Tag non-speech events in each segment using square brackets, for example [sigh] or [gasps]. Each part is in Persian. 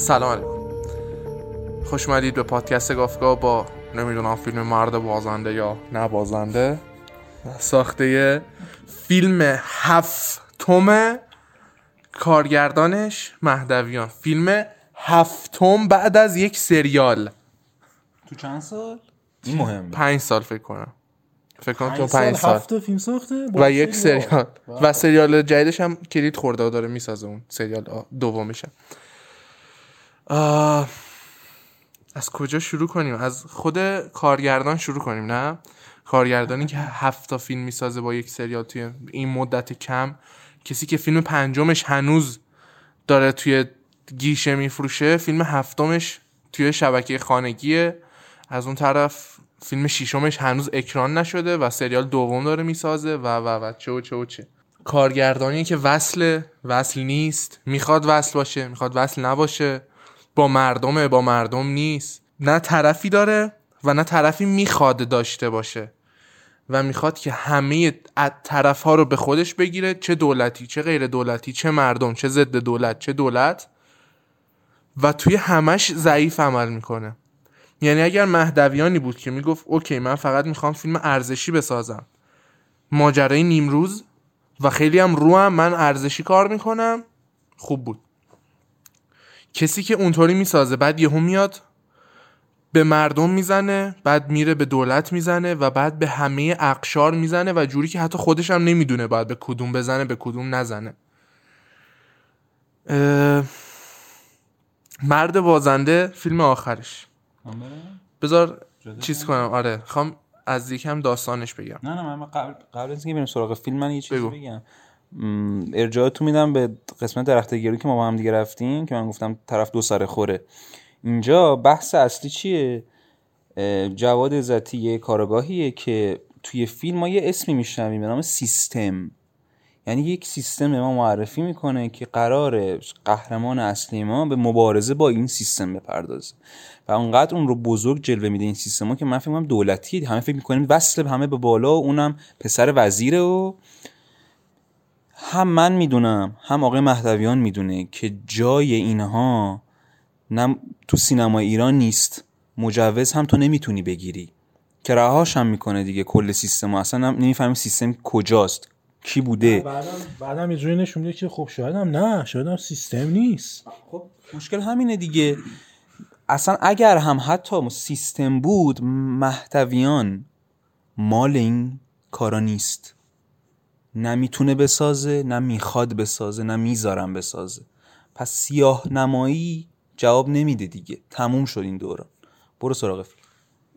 سلام علیکم. خوش اومدید به پادکست گافتگاه با نمی‌دونم فیلم مرد بازنده یا نبازنده. ساخته فیلم هفتم کارگردانش مهدویان. فیلم هفتم بعد از یک سریال. تو چند سال؟ این مهمه. پنج سال فکر کنم. فکر کنم تو پنج سال هفت تا فیلم ساخته؟ و یک سریال. و سریال جدیدش هم کلید خورده و داره می‌سازه اون سریال دومشه آه، از کجا شروع کنیم؟ از خود کارگردان شروع کنیم نه؟ کارگردانی که هفت تا فیلم می‌سازه با یک سریال توی این مدت کم. کسی که فیلم پنجمش هنوز داره توی گیشه میفروشه فیلم هفتمش توی شبکه خانگیه. از اون طرف فیلم شیشمش هنوز اکران نشده و سریال دوم داره می‌سازه و و و چه و چه و چه. کارگردانی که وصل وصل نیست. می‌خواد وصل باشه می‌خواد وصل نباشه. با مردمه با مردم نیست. نه طرفی داره و نه طرفی می‌خواد داشته باشه و می‌خواد که همه طرف ها رو به خودش بگیره چه دولتی چه غیر دولتی چه مردم چه ضد دولت چه دولت. و توی همش ضعیف عمل می‌کنه. یعنی اگر مهدویانی بود که می‌گفت اوکی من فقط می‌خوام فیلم ارزشی بسازم. ماجرای نیمروز و خیلی هم رو من ارزشی کار می‌کنم خوب بود. کسی که اونطوری می‌سازه بعد یهو میاد به مردم می‌زنه بعد میره به دولت می‌زنه و بعد به همه اقشار می‌زنه و جوری که حتی خودش هم نمی‌دونه باید به کدوم بزنه به کدوم نزنه. مرد بازنده فیلم آخرش. بذار چیز کنم. آره خوام از یکم داستانش بگم. نه نه من قبل قبل از اینکه بریم سراغ فیلم من یه چیزی. بگم. ارجاعتون میدم به قسمت درخت گرو که ما با هم دیگه رفتیم که من گفتم طرف دو سر خوره. اینجا بحث اصلی چیه؟ جواد عزتی یه کارگاهیه که توی فیلم ما یه اسمی میشنویم به نام سیستم. یعنی یک سیستم ما معرفی می‌کنه که قرار قهرمان اصلی ما به مبارزه با این سیستم بپردازه. و اونقدر اون رو بزرگ جلوه میده این سیستم ها که من فکر دولتیه همه فکر می‌کنیم وصل همه به بالا و اونم پسر وزیره و هم من می‌دونم هم آقای مهدویان می‌دونه که جای اینها نه تو سینما ایران نیست. مجوز هم تو نمی‌تونی بگیری. که رهاش هم می‌کنه دیگه کل سیستم. اصلا هم نمی‌فهمی سیستم کجاست. کی بوده؟ بعدم بعدم یه نشون میده که خب شاید هم نه شاید هم سیستم نیست. خب مشکل همینه دیگه. اصلا اگر هم حتی سیستم بود محتویان مال این کارا نیست. نه می‌تونه بسازه نه می‌خواد بسازه نه می‌ذارم بسازه. پس سیاه نمایی جواب نمیده دیگه. تموم شد این دوران. برو سراغ فیلم.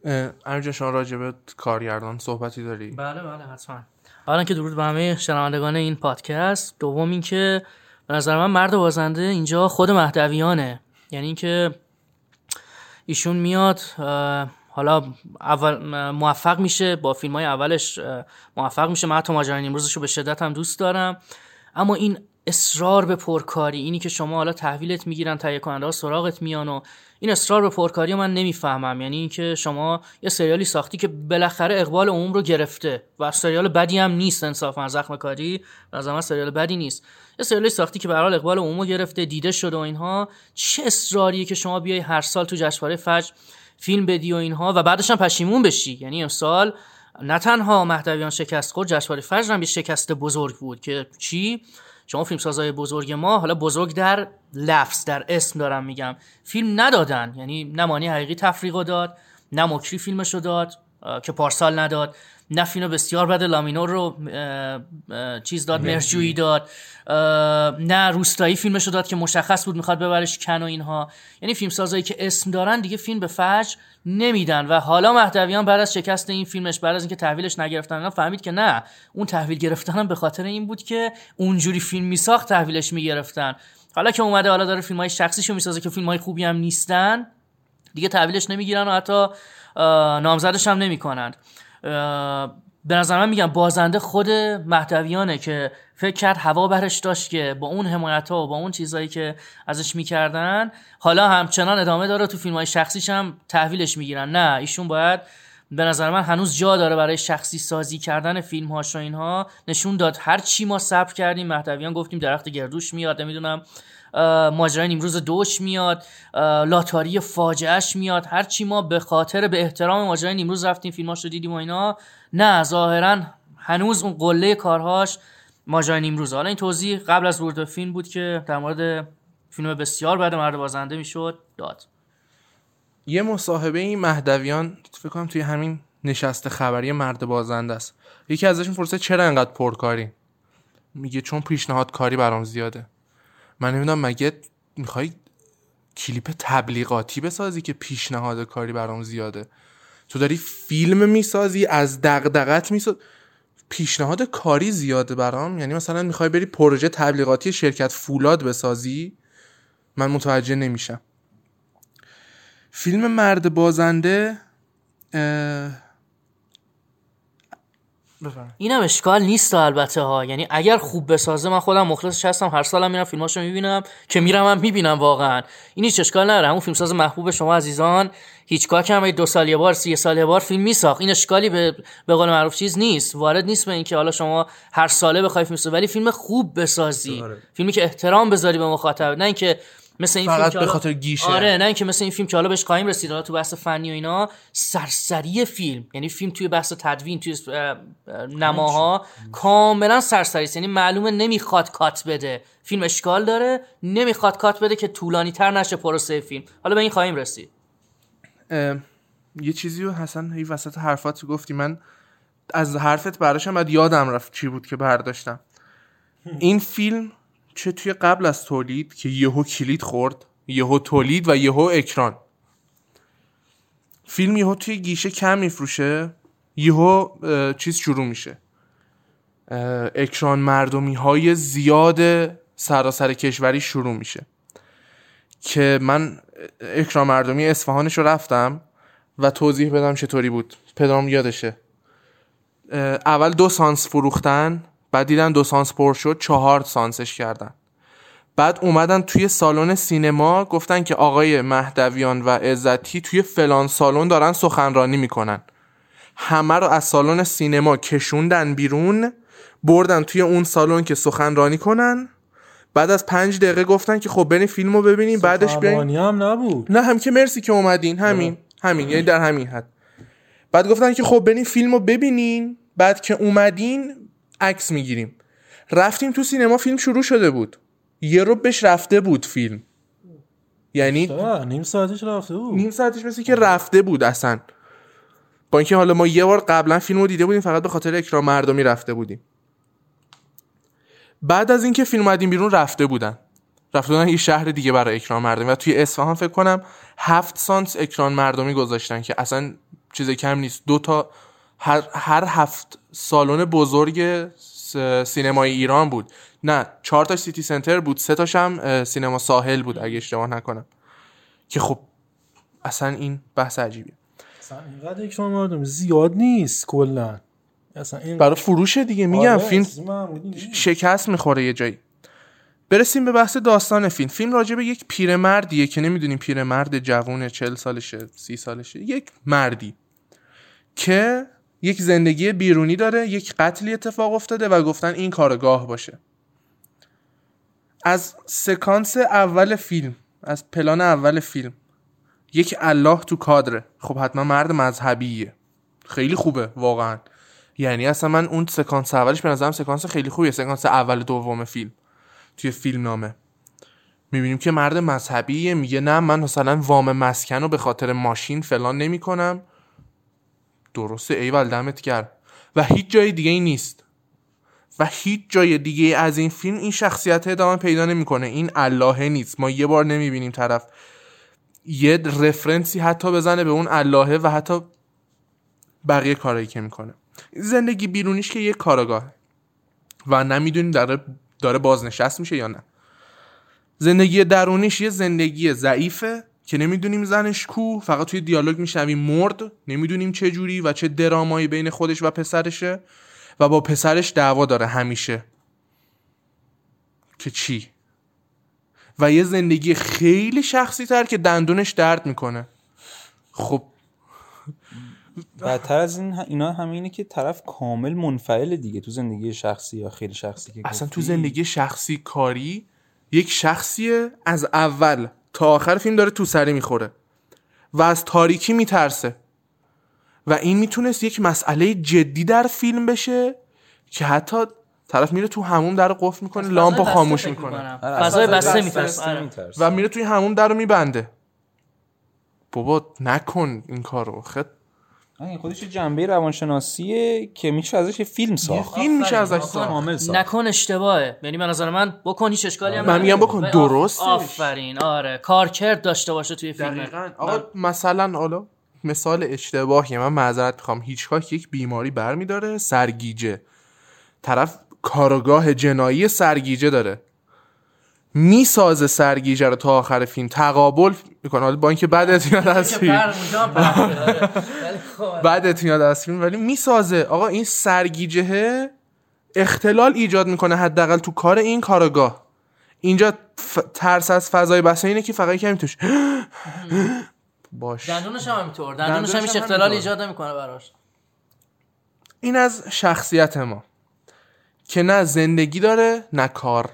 اه، ارجا شما راجع به کارگردان صحبتی داری؟ بله بله حتما. اولا که درود به همه شنوندگان این پادکست. دوم اینکه به نظر من مرد بازنده اینجا خود مهدویانه. یعنی اینکه ایشون میاد حالا اول موفق میشه با فیلم های اولش موفق میشه. من حتی ماجرای نیمروزش رو به شدت هم دوست دارم. اما این اصرار به پرکاری اینی که شما حالا تحویلت می‌گیرن تهیه کننده سراغت میان و این اصرار به پرکاری من نمی‌فهمم. یعنی اینکه شما یه سریالی ساختی که بالاخره اقبال عموم رو گرفته و سریال بدی هم نیست انصافا. زخم کاری من سریال بدی نیست. یه سریالی ساختی که به حال اقبال عموم رو گرفته دیده شده و اینها چه اصراریه که شما بیای هر سال تو جشنواره فجر فیلم بدی و اینها و بعدش هم پشیمون بشی. یعنی امسال نه تنها مهدویان شکست خورد جشنواره فجر هم شکست بزرگ بود که چی؟ شما فیلمسازهای بزرگ ما حالا بزرگ در لفظ در اسم دارم میگم فیلم ندادن. یعنی نه مانی حقیقی تفریقو داد نه مکری فیلمشو داد. که پارسال نداد. نه فیلم بسیار بد لامینور رو چیز داد مرجویی داد. نه روستایی فیلمش رو داد که مشخص بود می‌خواد ببرش کن و اینها. یعنی فیلم سازایی که اسم دارن دیگه فیلم به فجر نمیدن. و حالا مهدویان بعد از شکست این فیلمش بعد از اینکه تحویلش نگرفتن اینا فهمید که نه اون تحویل گرفتنم به خاطر این بود که اونجوری فیلم میساخت تحویلش می‌گرفتن. حالا که اومده حالا داره فیلم های شخصیشو می‌سازه که فیلم های خوبی هم نیستن دیگه تحویلش نمی‌گیرن و حتی نامزدش هم نمی‌کنن به نظر من میگم بازنده خود مهدویانه که فکر کرد هوا برش داشت که با اون حمایت ها و با اون چیزهایی که ازش می‌کردن حالا همچنان ادامه داره. تو فیلم های شخصیش هم تحویلش می‌گیرن. نه ایشون باید به نظر من هنوز جا داره برای شخصی سازی کردن فیلم هاش و اینها. نشون داد هر چی ما صبر کردیم مهدویان گفتیم درخت گردوش میاد نمی‌دونم. ماجرای نیمروز دوش میاد لاتاری فاجعهش میاد. هر چی ما به خاطر به احترام ماجرای نیمروز رفتیم فیلماش رو دیدیم و اینا. نه ظاهرا هنوز اون قله کارهاش ماجرای نیمروز حالا این توضیح قبل از ورود فیلم بود که در مورد فیلم بسیار بعد مرد بازنده می‌شد داد. یه مصاحبه این مهدویان فکر کنم توی همین نشست خبری مرد بازنده است. یکی ازشون پرسه چرا انقدر پرکاری؟ میگه چون پیشنهاد کاری برام زیاده. من نمی‌دونم مگه می‌خوای کلیپ تبلیغاتی بسازی که پیشنهاد کاری برام زیاده؟ تو داری فیلم می‌سازی از دغدغت میساز پیشنهاد کاری زیاده برام؟ یعنی مثلا می‌خوای بری پروژه تبلیغاتی شرکت فولاد بسازی؟ من متوجه نمیشم. فیلم مرد بازنده بفرمایید. اینم اشکال نیست البته ها. یعنی اگر خوب بسازه من خودم مخلصش هستم. هر سالم میرم فیلماشو می‌بینم. که میرم هم می‌بینم واقعا. این هیچ اشکال نداره. همون فیلمساز محبوب شما عزیزان. هیچکاک هم دو سال یه بار سی سال یه بار فیلم میساخت. این اشکالی به به قول معروف چیز نیست. وارد نیست به اینکه حالا شما هر ساله بخوای فیلم ولی فیلم خوب بسازی. فیلمی که احترام بذاری به مخاطب. نه اینکه مثل این فقط فیلم به خاطر گیشه. آره نه اینکه مثل این فیلم که حالا بهش خواهیم رسید حالا تو بحث فنی و اینا سرسری فیلم. یعنی فیلم توی بحث تدوین توی اه، اه، نماها کاملا سرسری است. یعنی معلومه نمی‌خواد کات بده. فیلم اشکال داره نمی‌خواد کات بده که طولانی تر نشه پروسه فیلم. حالا به این خواهیم رسید. یه چیزی رو حسن هی وسط حرفات گفتی. من از حرفت برداشتم بعد یادم رفت چی بود که برداشتم. این فیلم چه توی قبل از تولید که یهو کلید خورد یهو تولید و یهو اکران. فیلم یهو توی گیشه کم میفروشه یهو چیز شروع میشه. اکران مردمی های زیاد سراسر کشوری شروع میشه. که من اکرام مردمی اصفهانش رو رفتم و توضیح بدم چطوری بود. پدرام یادشه. اول دو سانس فروختن بعد دیدن دو سانس پر شد چهار سانسش کردن. بعد اومدن توی سالن سینما گفتن که آقای مهدویان و عزتی توی فلان سالن دارن سخنرانی می‌کنن. همه رو از سالن سینما کشوندن بیرون بردن توی اون سالن که سخنرانی کنن. بعد از پنج دقیقه گفتن که خب بریم فیلم رو ببینیم بعدش بیاین هم نبود. نه هم که مرسی که اومدین. همین همین یعنی در همین حد. بعد گفتن که خب بریم فیلم رو ببینین. بعد که اومدین عکس می‌گیریم. رفتیم تو سینما فیلم شروع شده بود. یه رو بهش رفته بود فیلم. یعنی نیم ساعتش رفته بود. نیم ساعتش مثل که رفته بود اصلا. با اینکه حالا ما یه بار قبلا فیلم رو دیده بودیم فقط به خاطر اکرام مردمی رفته بودیم. بعد از اینکه فیلم اومدیم بیرون رفته بودن. رفته بودن یه شهر دیگه برای اکرام مردمی. و توی اصفهان فکر کنم هفت سانس اکران مردمی گذاشتن که اصلا چیز کم نیست. دو تا هر, هر هفت سالن بزرگ سینمای ایران بود. نه چهار تا سیتی سنتر بود سه تاش هم سینما ساحل بود اگه اشتباه نکنم. که خب اصلا این بحث عجیبیه. اصلا اینقدر اکرام مردم زیاد نیست کلا. اصلا این برای فروش دیگه میگم آره، فیلم. شکست می‌خوره یه جایی. برسیم به بحث داستان فیلم. فیلم راجع به یک پیرمردیه که نمی‌دونیم پیرمرد جوون چل سالشه سی سالشه یک مردی که یک زندگی بیرونی داره یک قتلی اتفاق افتاده و گفتن این کارگاه باشه. از سکانس اول فیلم از پلان اول فیلم یک الله تو کادره. خب حتما مرد مذهبیه. خیلی خوبه واقعا. یعنی اصلا من اون سکانس اولش به نظرم سکانس خیلی خوبیه. سکانس اول دوم فیلم توی فیلم نامه می‌بینیم که مرد مذهبیه میگه نه من مثلا وام مسکن رو به خاطر ماشین فلان نمی‌کنم. درسته ایول دمت گرم. و هیچ جای دیگه ای نیست. و هیچ جای دیگه از این فیلم این شخصیت ادامه پیدا نمی‌کنه. این اللهه نیست. ما یه بار نمی‌بینیم طرف یه رفرنسی حتی بزنه به اون اللهه و حتی بقیه کارایی که می‌کنه. زندگی بیرونیش که یه کارگاه. و نمی‌دونیم داره داره بازنشست میشه یا نه. زندگی درونیش یه زندگی ضعیفه. که نمی‌دونیم زنش کو. فقط توی دیالوگ میشنویم مرد. نمی‌دونیم چه جوری و چه درامایی بین خودش و پسرشه. و با پسرش دعوا داره همیشه. که چی؟ و یه زندگی خیلی شخصی تر که دندونش درد می‌کنه. خب. بدتر از این اینا همینه که طرف کامل منفعل دیگه. تو زندگی شخصی یا خیلی شخصی که اصلا گفتی. تو زندگی شخصی کاری یک شخصیه از اول. تا آخر فیلم داره تو سری می‌خوره و از تاریکی میترسه. و این می‌تونست یک مسئله جدی در فیلم بشه که حتی طرف میره تو هموم در قفل می‌کنه لامپو خاموش می‌کنه. آره، فضای بسته میترسه. و میره توی هموم در رو میبنده. بابا نکن این کارو. خد آه، خودش یه جنبه روانشناسیه که میشه ازش یه فیلم ساخت. این میشه ازش. ساخت. کامل ساخت. نکن اشتباهه. یعنی به نظر من بکن هیچ اشکالی هم من میگم. بکن، درستش. آفرین آره. کارکرد داشته باشه توی فیلم. دقیقا. آقا مثلا حالا مثال اشتباهیه. من معذرت می‌خوام. هیچکاک یک بیماری برمیداره سرگیجه. طرف کارگاه جنایی سرگیجه داره. می‌سازه سرگیجه رو تا آخر فیلم. تقابل می‌کنه. با اینکه بعدت میاد از [laughs] فیلم. آره. [laughs] خب. بعدت میاد از فیلم. ولی می‌سازه. آقا این سرگیجه اختلال ایجاد می‌کنه حداقل تو کار این کارگاه. اینجا ف... ترس از فضای بسته اینه که فقط کمی توش. [gasps] باش. دندونش هم همینطور. دندونش دندونش هم هیچ هم اختلال. ایجاد نمی‌کنه براش. این از شخصیت ما. که نه زندگی داره نه کار.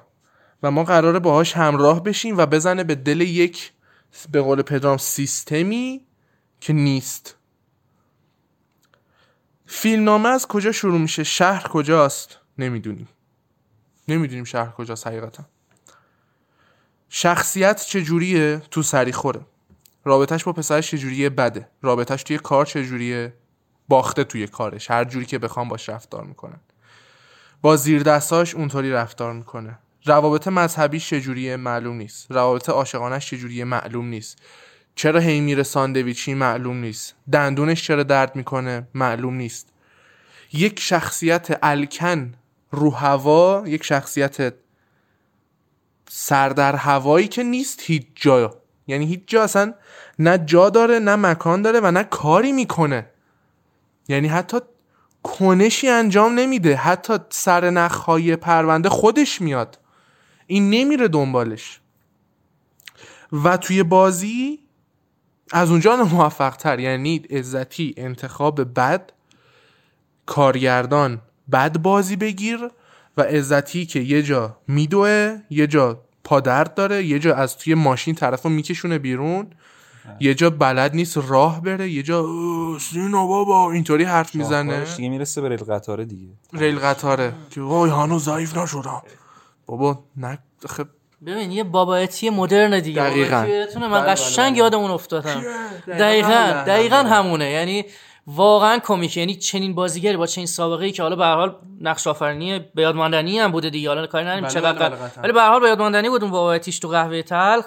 و ما قراره باهاش همراه بشیم و بزنه به دل یک به قول پدرام سیستمی که نیست. فیلمنامه از کجا شروع میشه؟ شهر کجاست؟ نمی‌دونیم. نمی‌دونیم شهر کجاست حقیقتا. شخصیت چجوریه؟ تو سری خوره. رابطش با پسرش چجوریه؟ بده. رابطش توی کار چجوریه؟ باخته توی کارش. هر جوری که بخوام باش رفتار می‌کنن. با زیر دستاش اونطوری رفتار می‌کنه. روابط مذهبیش چجوریه معلوم نیست؟ روابط عاشقانش چجوریه معلوم نیست؟ چرا هی میره ساندویچی معلوم نیست؟ دندونش چرا درد می‌کنه؟ معلوم نیست. یک شخصیت الکن رو هوا یک شخصیت سر در هوایی که نیست هیچ جا. یعنی هیچ جا اصلا نه جا داره نه مکان داره و نه کاری می‌کنه. یعنی حتی کنشی انجام نمیده. حتی سر نخهای پرونده خودش میاد. این نمیره دنبالش. و توی بازی از اونجا موفق تر یعنی عزتی انتخاب بد کارگردان بد بازی بگیر و عزتی که یه جا میدوه یه جا پادرد داره یه جا از توی ماشین طرف رو میکشونه بیرون یه جا بلد نیست راه بره یه جا "اوه، سینا بابا اینطوری حرف می‌زنه. دیگه می‌رسه به ریل قطاره دیگه. ریل قطاره. که وای هنوز ضعیف نشدم. بابا نه خب ببین یه بابایتی مدرن دیگه. دقیقاً. من قشنگ. یادمون افتادم. دقیقاً دقیقا همونه، یعنی واقعا کمیک. یعنی چنین بازیگری با چنین سابقه ای که حالا به هر حال نقش آفرینی به یاد ماندنی هم بوده دیگه. حالا کاری نداریم بله، چقدر بله،. ولی به هر حال به یاد ماندنی بود اون بابایتیش تو قهوه تلخ.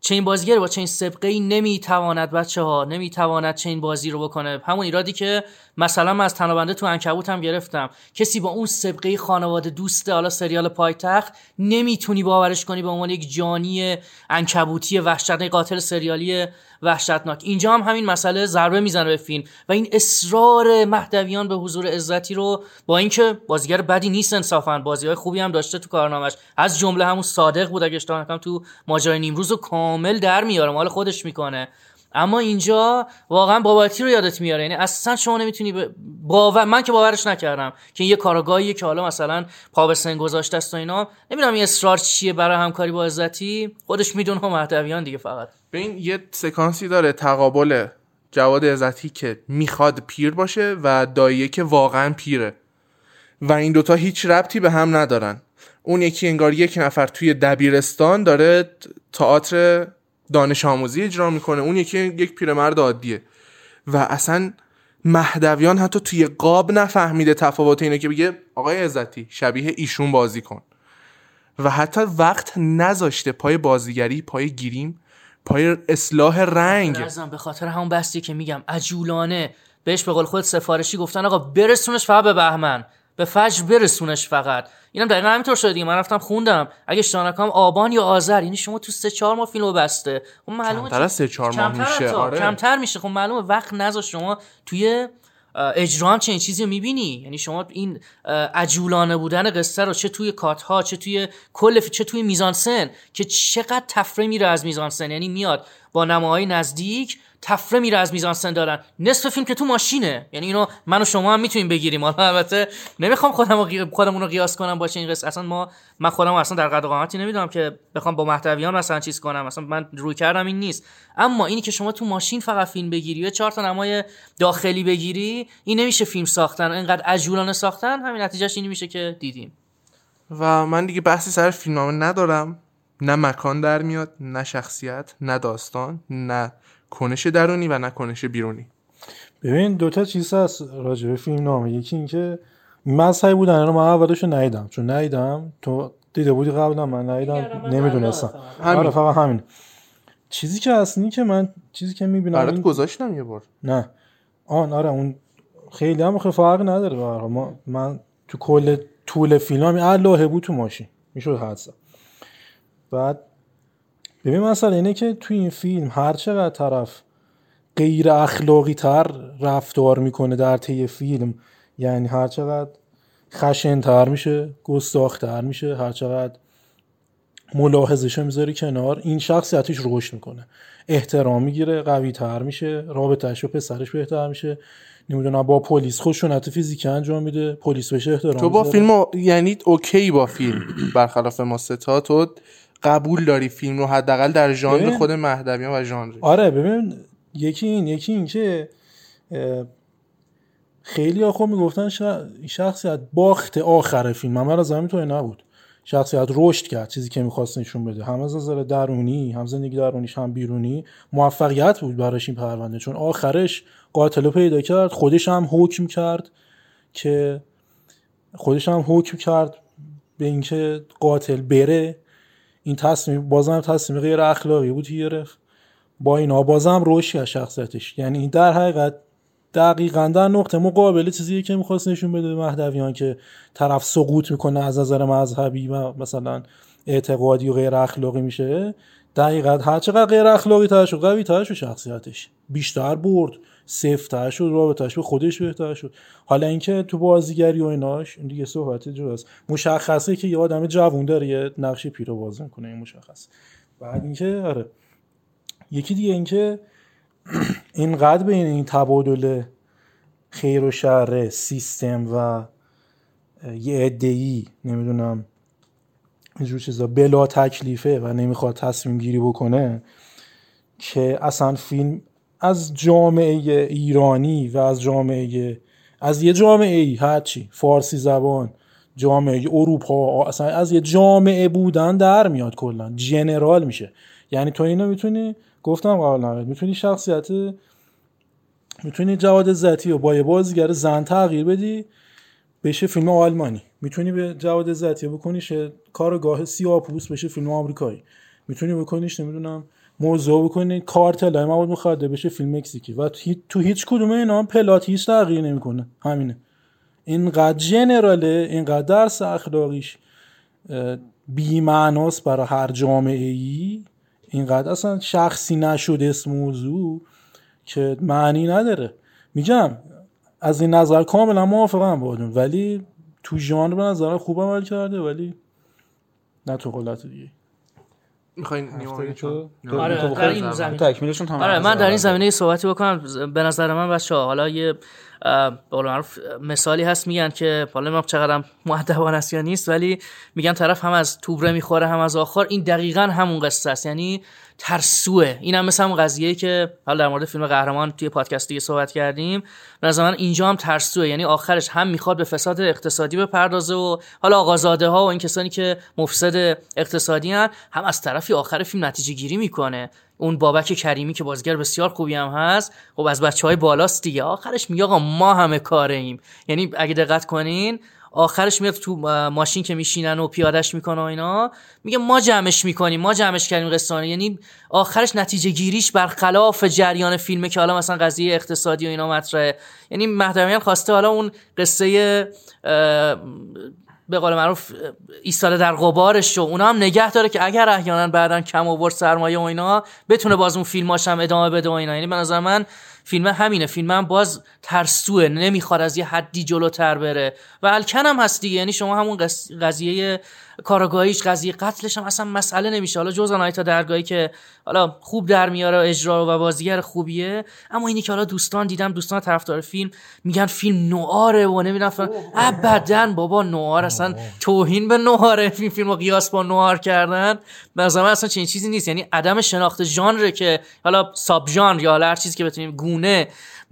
چنین بازیگری با چنین سابقه ای نمی‌تواند بچه ها نمی‌تواند چنین بازی رو بکنه. همون ایرادی که مثلا من از تنابنده تو انکبوت هم گرفتم. کسی با اون سابقه خانواده دوسته حالا سریال پایتخت نمی‌تونی باورش کنی به عنوان یک جانی انکبوتی وحشتناک قاتل سریالی وحشتناک. اینجا هم همین مسئله ضربه می‌زنه به فیلم و این اصرار مهدویان به حضور عزتی رو با اینکه بازیگر بدی نیست انصافا. بازی های خوبی هم داشته تو کارنامش از جمله همون صادق بود اگه اشتباه نکنم تو ماجرای نیمروز رو کامل در میاره. مال خودش می‌کنه. اما اینجا واقعا باباتی رو یادت میاره. یعنی اصلا شما نمی‌تونی. باور من که باورش نکردم که یه کارگاهیه که حالا مثلا پا به سن گذاشته است و اینا. نمی‌دونم این اصرار چیه برای همکاری با عزتی. خودش می‌دونه مهدویان دیگه فقط. به این یه سکانسی داره تقابل جواد عزتی که می‌خواد پیر باشه و داییه که واقعا پیره. و این دوتا هیچ ربطی به هم ندارن. اون یکی انگار یک نفر توی دبیرستان داره تئاتر دانش آموزی اجرا می‌کنه. اون یکی یک پیرمرد عادیه. و اصلا مهدویان حتی توی قاب نفهمیده تفاوت اینه که بگه آقای عزتی شبیه ایشون بازی کن. و حتی وقت نذاشته پای بازیگری پای گیریم پای اصلاح رنگ. به خاطر همون بستی که میگم عجولانه. بهش به قول خود سفارشی گفتن آقا برسونش فقط به بهمن. به فجر برسونش فقط. اینم دقیقا همینطور شده دیگه. من رفتم خوندم. اگه اشتباه آبان یا آذر یعنی شما تو سه چهار ماه فیلمو بسته. خب معلومه کمتر سه چهار ماه میشه،. آره. کمتر میشه. خب معلومه وقت نذاش. شما توی اجرا هم چنین چیزی رو می‌بینی. یعنی شما این عجولانه بودن قصه رو چه توی کات ها چه توی کل چه توی میزانسن که چقدر تفره میره از میزانسن یعنی میاد با نماهای نزدیک تفره میره از میزانسن دارن نصف فیلم که تو ماشینه. یعنی اینو من و شما هم می‌تونیم بگیریم. حالا البته نمی‌خوام خودم قی- خودمون رو قیاس کنم باشه این قصه. اصلا ما من خودم اصلا در قد قامتی نمی‌دونم که بخوام با محتویان مثلا چیز کنم. مثلا من روی کردم این نیست. اما اینی که شما تو ماشین فقط فیلم بگیری یا چهار تا نمای داخلی بگیری این نمیشه فیلم ساختن. اینقدر عجولانه ساختن. همین نتیجهش اینی میشه که دیدیم. و من دیگه بحثی سر فیلمنامه ندارم. نه مکان در میاد نه شخصیت نه داستان نه کنش درونی و نه کنش بیرونی. ببین دوتا چیز هست راجع به فیلم نامه. یکی اینکه مذهبی بودن رو من اولش ندیدم. چون ندیدم تو دیده بودی قبلا من ندیدم نمی‌دونستم. همین. آره فقط همین. چیزی که اصلی که من چیزی که می‌بینم برات گذاشتم یه بار. نه. آن آره اون خیلی هم خیلی فرق نداره. ما من تو کل طول فیلم هم بود تو ماشین. می‌شد حدسم بعد ببین مثلا اینه که تو این فیلم هر چقدر طرف غیر اخلاقی تر رفتار می‌کنه در طی فیلم یعنی هر چقدر خشن تر میشه گستاخ تر میشه هر چقدر ملاحظش می‌ذاری کنار این شخصیتش رشد می‌کنه. احترام می‌گیره قوی تر میشه رابطهش با پسرش بهتر میشه. نمی‌دونم با پلیس خشونت فیزیکی انجام میده پلیس بهش احترام تو با. فیلم یعنی اوکی با فیلم. برخلاف ما ستا تو قبول داری فیلم رو حداقل در ژانر. خود مهدویان و ژانر؟ آره ببین یکی این یکی این که خیلی ها خب می‌گفتن شخصیت باخت آخر فیلم. من از همین توی نبود. شخصیت رشد کرد چیزی که می‌خواست نشون بده. هم از نظر درونی هم زندگی درونیش هم بیرونی موفقیت بود براش این پرونده. چون آخرش قاتل رو پیدا کرد خودش هم حکم کرد که خودش هم حکم کرد به اینکه قاتل بره. این تصمیم بازم تصمیم غیر اخلاقی بود گرفت با اینا بازم رشد کرد شخصیتش. یعنی در حقیقت دقیقا در نقطه مقابل چیزی که می‌خواست نشون بده مهدویان که طرف سقوط می‌کنه از نظر مذهبی و مثلا اعتقادی و غیر اخلاقی میشه. دقیقا هر چقدر غیر اخلاقی تر شد قوی تر شد شخصیتش. بیشتر برد. سفتر شد رابطهش به خودش بهتر شد. حالا اینکه تو بازیگری و ایناش این دیگه صحبت جداست. مشخصه که یه آدم جوون داره یه نقش پیرو بازی می‌کنه این مشخص بعد اینکه آره. یکی دیگه اینکه [clears throat] اینقدر بین این تبادل خیر و شر سیستم و یه ادهی نمی‌دونم اینجور چیزا بلا تکلیفه و نمی‌خواد تصمیم گیری بکنه که اصلا فیلم از جامعه ایرانی و از جامعه از یه جامعه ای هرچی فارسی زبان جامعه اروپا اصلا از یه جامعه بودن در میاد کلا جنرال میشه. یعنی تو اینو می‌تونی گفتم قبلا می‌تونی شخصیت می‌تونی جواد ذاتی و با یه بازیگر زن تغییر بدی بشه فیلم آلمانی. می‌تونی به جواد ذاتی بکنیش کارگاه سیاپوس بشه فیلم آمریکایی. می‌تونی بکنیش نمی‌دونم موضوع بکنی کارتل های مواد مخدر بشه فیلم مکزیکی. و تو هیچ- کدوم اینا پلات هیچ تغییر نمی‌کنه. همینه. اینقدر جنراله اینقدر درس اخلاقیش بی معناست برای هر جامعه ای اینقدر اصلا شخصی نشد اسم موضوع که معنی نداره. میگم از این نظر کاملا موافقم اون ولی تو ژانر به نظر خوب عمل کرده ولی نه تو دیگه. می‌خواین آره در این زمینه. تکمیلشون آره من در این زمینه. یه صحبتی بکنم. به نظر من بچه حالا یه اه، به قول معروف مثالی هست میگن که حالا نمی‌دونم چقدر مؤدبانه است یا نیست ولی میگن طرف هم از توبره می‌خوره هم از آخر. این دقیقا همون قصه است. یعنی ترسوه. این هم مثل همون قضیه که حالا در مورد فیلم قهرمان توی پادکست دیگه صحبت کردیم. نظر من اینجا هم ترسوه. یعنی آخرش هم می‌خواد به فساد اقتصادی بپردازه و حالا آقازاده ها و این کسانی که مفسد اقتصادی هن هم از طرفی آخر فیلم نتیجه گیری می‌کنه. اون بابک کریمی که بازیگر بسیار خوبی هم هست خب از بچه های بالاست دیگه. آخرش میگه آقا ما همه کاره ایم یعنی اگه دقت کنین آخرش میاد تو ماشین که میشینن و پیادش می‌کنه و اینا میگه ما جمعش می‌کنیم ما جمعش کردیم قصه یعنی آخرش نتیجه گیریش برخلاف جریان فیلمه که حالا مثلا قضیه اقتصادی و اینا مطرحه. یعنی مهدویان خواسته حالا اون قصه به قول معروف ایستاده در قبارش و اونا هم نگه داره که اگر احیانا بعدا کم آورد سرمایه و اینا بتونه باز اون فیلماش هم ادامه بده و اینا. یعنی به نظر من فیلم همینه فیلم هم باز ترسوه نمی‌خواد از یه حدی جلوتر بره. و الکن هم هست دیگه یعنی شما همون قضیه کاراگاهیش قضیه قتلش هم اصلا مسئله نمیشه. حالا جز آنایتا درگاهی که حالا خوب در میاره اجرا و بازیگر خوبیه. اما اینی که حالا دوستان دیدم دوستان طرفدار فیلم میگن فیلم نواره و نمی‌دونم ابدا بابا نوار اصلا توهین به نواره فیلم فیلمو قیاس با نوار کردن. مثلا اصلا چنین چیزی نیست. یعنی عدم شناخت ژانر که حالا ساب ژانر یا هر چیزی که بتونیم گونه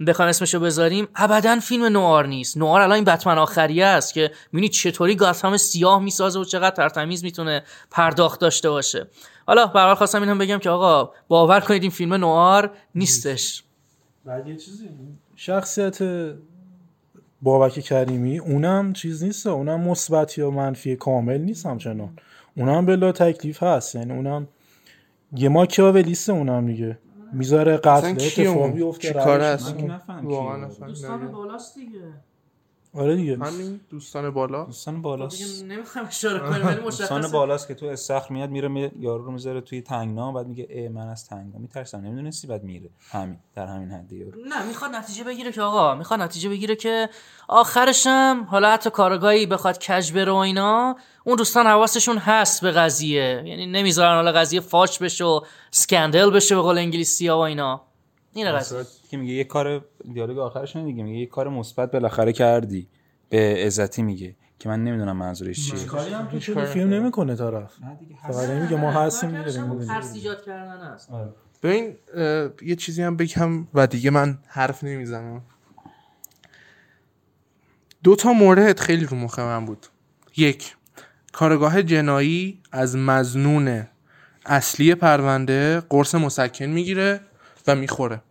بخوایم اسمشو بذاریم. ابدا فیلم نوار نیست. نوار الان این بتمن آخریه است که می‌بینید چطوری گاتام سیاه می‌سازه و چقدر ترتمیز می‌تونه پرداخت داشته باشه. حالا به خواستم اینم بگم که آقا باور کنید این فیلم نوار نیستش. بعد یه چیزی شخصیت بابک کریمی اونم چیز نیست اونم مثبت یا منفی کامل نیست همچنان. اونم بلا تکلیف هست. یعنی اونم یه ما لیست اونم دیگه. می‌ذاره قتل اتفاق بیفته چی کار هست واقعا دوستان بالاست دیگه. آره دیگه. همین دوستان بالا. دوستان بالاست. نمی‌خوام اشاره کنم ولی دوستان بالاست که تو استخر میاد میره یارو رو می‌ذاره توی تنگنا بعد میگه ای من از تنگنا میترسم. نمی‌دونستی؟ بعد میره. همین در همین حد یارو. نه می‌خواد نتیجه بگیره که آقا می‌خواد نتیجه بگیره که آخرشم حالا حتی کارگاهی بخواد کج بره و اینا اون دوستان حواسشون هست به قضیه. یعنی نمی‌ذارن حالا قضیه فاش بشه و سکندل بشه به قول انگلیسی ها و اینا. این قضیه که میگه یه کار دیالوگ آخرش دیگه میگه یه کار مثبت بالاخره کردی. به عزتی میگه. که من نمی‌دونم منظورش چیه. کاری هم تو فیلم نمی‌کنه طرف. فقط میگه ما هستیم ترس ایجاد کردن است آره. ببین یه چیزی هم بگم و دیگه من حرف نمی‌زنم. دو تا مورد خیلی رو مخ من بود. یک کارگاه جنایی از مزنون اصلی پرونده قرص مسکن می‌گیره و می‌خوره.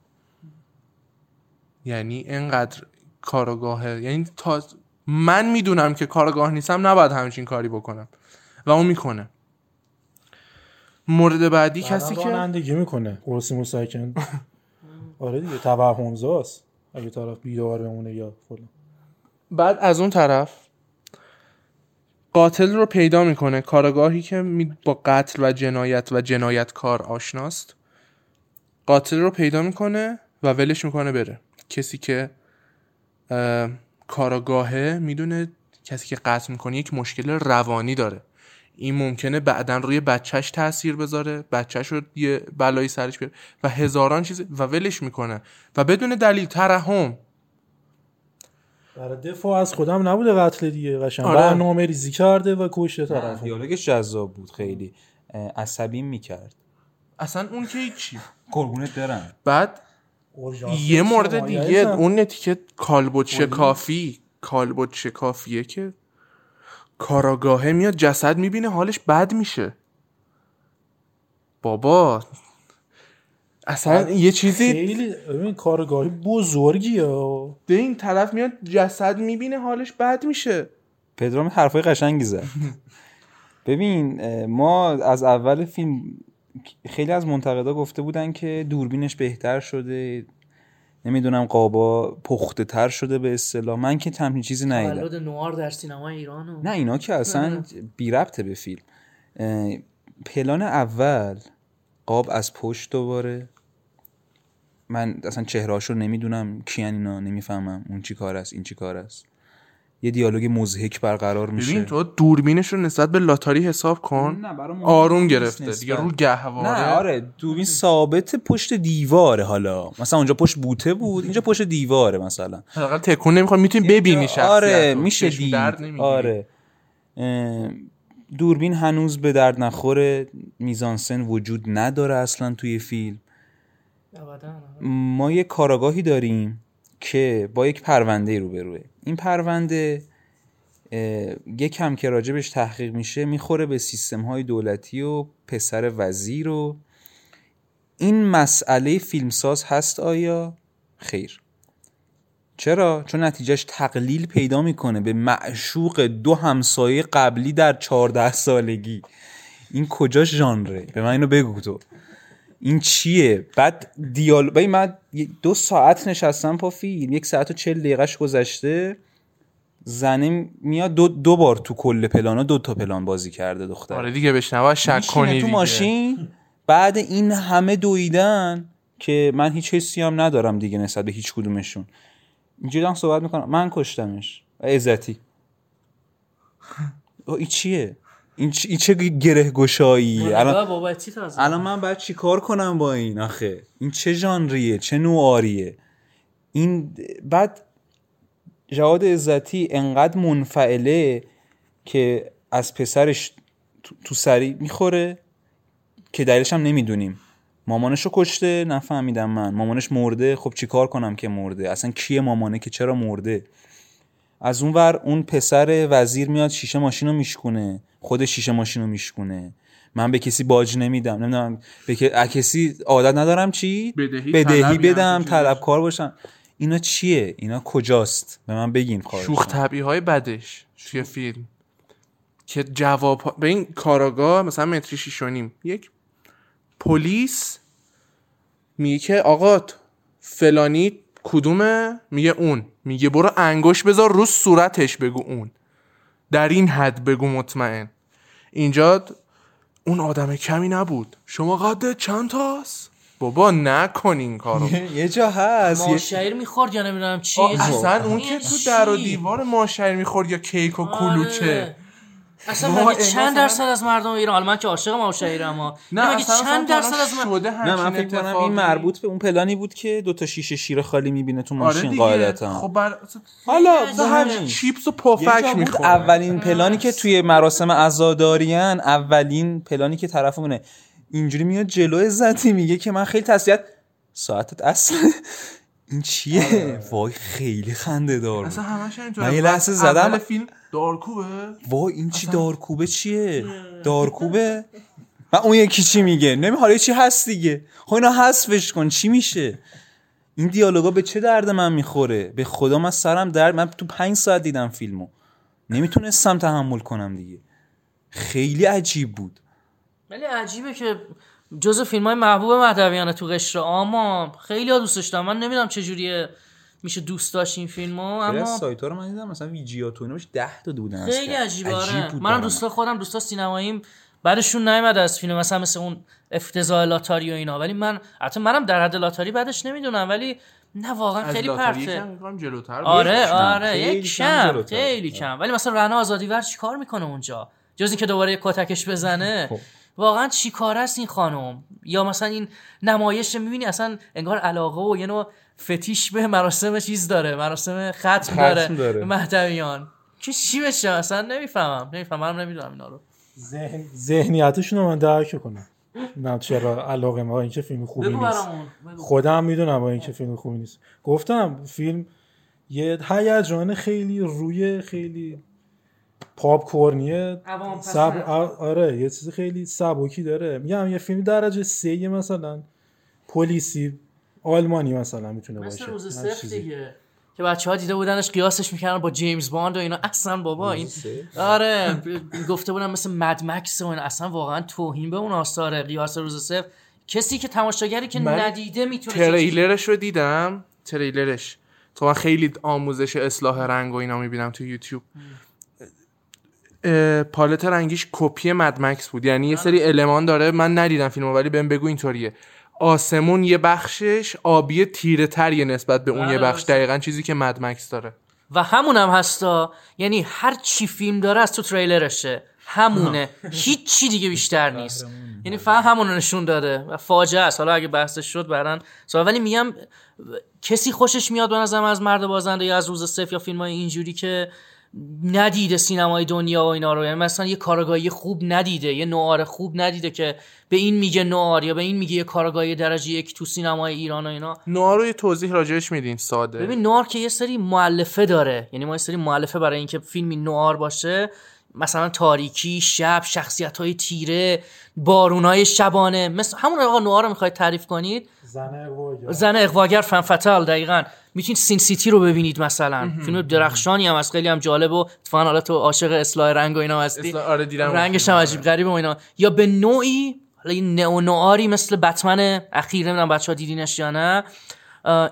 یعنی انقدر کارگاهه یعنی تا من می‌دونم که کارگاه نیستم نباید همچین کاری بکنم. و اون می‌کنه. مورد بعدی کسی که رانندگی می‌کنه. قرص مسکن. [laughs] آره دیگه توهمزاست اگه طرف بیدار بمونه یا فلان. بعد از اون طرف قاتل رو پیدا می‌کنه. کارگاهی که با قتل و جنایت و جنایتکار آشناست قاتل رو پیدا می‌کنه و ولش می‌کنه بره. کسی که کاراگاهه می‌دونه کسی که قتل می‌کنه یک مشکل روانی داره. این ممکنه بعدا روی بچهش تاثیر بذاره بچهش رو یه بلایی سرش بیاره و هزاران چیز و ولش می‌کنه و بدون دلیل ترحم. برای دفاع از خودم نبوده قتل دیگه قشنگ. آره. برنامه ریزی کرده و کشته طرف. دیالوگش جذاب بود خیلی. عصبی می‌کرد. اصلا اون که چی قربونت برم. بعد یه مورد دیگه اون نتیکه کالبوت شکافی کالبوت شکافیه که کاراگاهه میاد جسد می‌بینه حالش بد میشه. بابا اصلا یه چیزی خیلی کارگاهی بزرگیه. ده این طرف میاد جسد می‌بینه حالش بد میشه. پدرام حرفای قشنگی زد. [laughs] ببین ما از اول فیلم خیلی از منتقدا گفته بودن که دوربینش بهتر شده نمی‌دونم قابا پخته تر شده به اصطلاح. من که تمرین چیزی ندیدم. تولد نوار در سینما ایران نه اینا که اصلا بی ربطه به فیلم. پلان اول قاب از پشت دوباره. من اصلا چهرهاشو نمی‌دونم کیان اینا نمی‌فهمم اون چی کار است این چی کار است. یه دیالوگ مزهک برقرار میشه. ببین تو دوربینش رو نسبت به لاتاری حساب کن. آروم گرفته دیگه رو گهواره. نه آره دوربین ثابت پشت دیواره حالا. مثلا اونجا پشت بوته بود اینجا پشت دیواره مثلا. حداقل تکون نمی‌خواد می‌تونی ببینی شخصیت آره میشه دید. آره. دوربین هنوز به درد نخوره. میزانسن وجود نداره اصلا توی فیلم. ما یه کاراگاهی داریم. که با یک پرونده روبروه. این پرونده یک کم که راجبش تحقیق میشه می‌خوره به سیستم های دولتی و پسر وزیر و این مسئله فیلمساز هست آیا؟ خیر. چرا؟ چون نتیجهش تقلیل پیدا می‌کنه به معشوق دو همسایه قبلی در چهارده سالگی. این کجا ژانره؟ به من اینو بگو تو. این چیه؟ بعد دیال ببین من دو ساعت نشستم پا فیلم یک ساعت و چل دقیقهش گذشته. زنه میاد دو, دو بار تو کل پلانا دو تا پلان بازی کرده دختر. آره دیگه بشنوا شک کنی تو. ماشین. بعد این همه دویدن که من هیچ حسی هم ندارم دیگه نسبت به هیچ کدومشون. اینجوری هم صحبت می‌کنم. من کشتمش. عزتی. [laughs] این چیه؟ این, چ... این چه گره گشاییه الان بابا چی الان من باید چی کار کنم با این آخه؟ این چه ژانریه؟ چه نوعاریه؟ این بعد جواد عزتی انقدر منفعله که از پسرش تو- سری می‌خوره که دلیلش هم نمی‌دونیم. مامانش رو کشته نفهمیدم من. مامانش مرده خب چی کار کنم که مرده؟ اصلا کیه مامانه که چرا مرده؟ از اون ور اون پسر وزیر میاد شیشه ماشین رو میشکونه. خود شیشه ماشین رو میشکونه. من به کسی باج نمیدم. نمی‌دونم به کسی عادت ندارم چی؟ بدهی بدهی بدم طلبکار باشم. اینا چیه؟ اینا کجاست؟ به من بگین خواهش شوخ طبیعی های بدش توی فیلم. که جواب ها- به این کاراگاه مثلا متری نیم. یک پلیس میگه که آقا فلانی کدومه؟ میگه اون. میگه برو انگوش بذار رو صورتش بگو اون. در این حد بگو مطمئن. اینجا اون آدم کمی نبود. شما قد چند تاست؟ بابا نکن این کارو. یه جا هست. ماشیر می‌خورد یا نمی‌دونم چی؟ اصلا اون که تو چی؟ در و دیوار ماشر می‌خورد یا کیک و کلوچه. آره. اصلا مگه چند درصد از مردم ایران؟ حالا من که عاشق ماشهیرم اما نه مگه اصلا چند درصد از شده نه من فکر کنم. این مربوط به اون پلانی بود که دو تا شیشه شیر خالی می‌بینه تو آره ماشین قاعدتا. خب بر... حالا عجیبه. همین. چیپس و پفک می‌خوره. اولین پلانی که توی مراسم عزاداریان اولین پلانی که طرفمونه. اینجوری میاد جلو عزتی میگه که من خیلی تسلیت ساعتت اصلا این چیه؟ وای خیلی خنده دار بود. اصلا همش اینطوره من یه لحظه اول زدم. فیلم دارکوبه؟ وای این چی دارکوبه چیه؟ دارکوبه؟ و اون یکی چی میگه؟ نمی حالا چی هست دیگه. خب اینا حذفش کن چی میشه؟ این دیالوگا به چه درد من می‌خوره؟ به خدا من سرم درد من تو پنج ساعت دیدم فیلمو. نمی‌تونستم تحمل کنم دیگه. خیلی عجیب بود. ولی عجیبه که جز فیلم های محبوب مهدویانه تو قشر آما خیلی ها دوستش دارم من نمی‌دونم چجوریه میشه دوست داشت این فیلمو از اما سایت ها رو من دیدم مثلا ویجی تو ایناش 10 تا بودن خیلی. عجیبه عجیب آره منم. دوستا خودم دوستا سینماییم بعدشون نیومد از فیلم مثلا مثل اون افتضاح لاتاری و اینا ولی من حتی منم در حد لاتاری بعدش نمی‌دونم ولی نه واقعا خیلی پرته جلوتر. آره کم. آره خیلی یک کم. خیلی کم ولی مثلا رنا آزادیور چیکار می‌کنه اونجا جز اینکه دوباره یه کتکش بزنه خب. واقعا چی کار است این خانم؟ یا مثلا این نمایش می‌بینی؟ اصلا انگار علاقه و یه نوع فتیش به مراسم چیز داره مراسم ختم, ختم داره, داره. مهدویان. که چی بشه؟ اصلا نمی‌فهمم. نمی‌فهمم منم نمی‌دونم اینا رو. ذهن... ذهنیتشون رو من درک کنم نه چرا علاقه ما اینکه فیلم خوبی نیست. خودم می‌دونم با اینکه فیلم خوبی نیست. گفتم فیلم یه هیجان خیلی روی خیلی پاپ کورنیه سب... آره یه چیز خیلی سبکی داره. میگم یه فیلم درجه سه مثلا پلیسی آلمانی مثلا می‌تونه باشه. مثل روز صفر چیزی. دیگه. که بچه ها دیده بودنش قیاسش می‌کردن با جیمز باند و اینا. اصلا بابا این آره گفته بودن مثل مد مکس و اینا. اصلا واقعا توهین به اون آثاره قیاس روز صفر. کسی که تماشاگری که ندیده می‌تونه چیزی- تریلرش رو دیدم. تریلرش. تو من خیلی آموزش اصلاح رنگ و اینا می‌بینم تو یوتیوب. پالت رنگیش کپی مدمکس بود. یعنی یه سری المان داره من ندیدم فیلمو ولی بهم بگو اینطوریه. آسمون یه بخشش آبی تیره تریه نسبت به اون بله، یه بخش. دقیقا چیزی که مدمکس داره. و همون هم هستا. یعنی هر چی فیلم داره از تو تریلرشه. همونه. [laughs] هیچ چی دیگه بیشتر نیست. یعنی فقط همون نشون داده. و فاجعه است. حالا اگه بحثش شد برن سوال ولی میگم کسی خوشش میاد به نظرم از مرد بازنده یا از روز صفر یا فیلم های اینجوری که ندیده سینمای دنیا و اینا رو. یعنی مثلا یه کارگاهی خوب ندیده یه نوار خوب ندیده که به این میگه نوار یا به این میگه یه کارگاهی درجه یک تو سینمای ایران و اینا. نوار رو یه توضیح راجعش میدین ساده. ببین نوار که یه سری معلفه داره. یعنی ما یه سری معلفه برای اینکه فیلمی نوار باشه مثلا تاریکی شب شخصیت های تیره بارون های شبانه. مثل همون آقا نوار رو می‌خواید تعریف کنید زن اقواگر. زن اقواگر فن فتال دقیقا. می‌تونید سین سیتی رو ببینید مثلا. فیلم درخشانی هم از خیلی هم جالب و اتفاقا حالا تو عاشق اصلاح رنگ و اینا هستی. آره دیدم. رنگش هم عجیب غریبه و اینا. یا به نوعی حالا یه نئو نواری مثل بتمن اخیر نمی‌دونم بچه ها دیدینش یا نه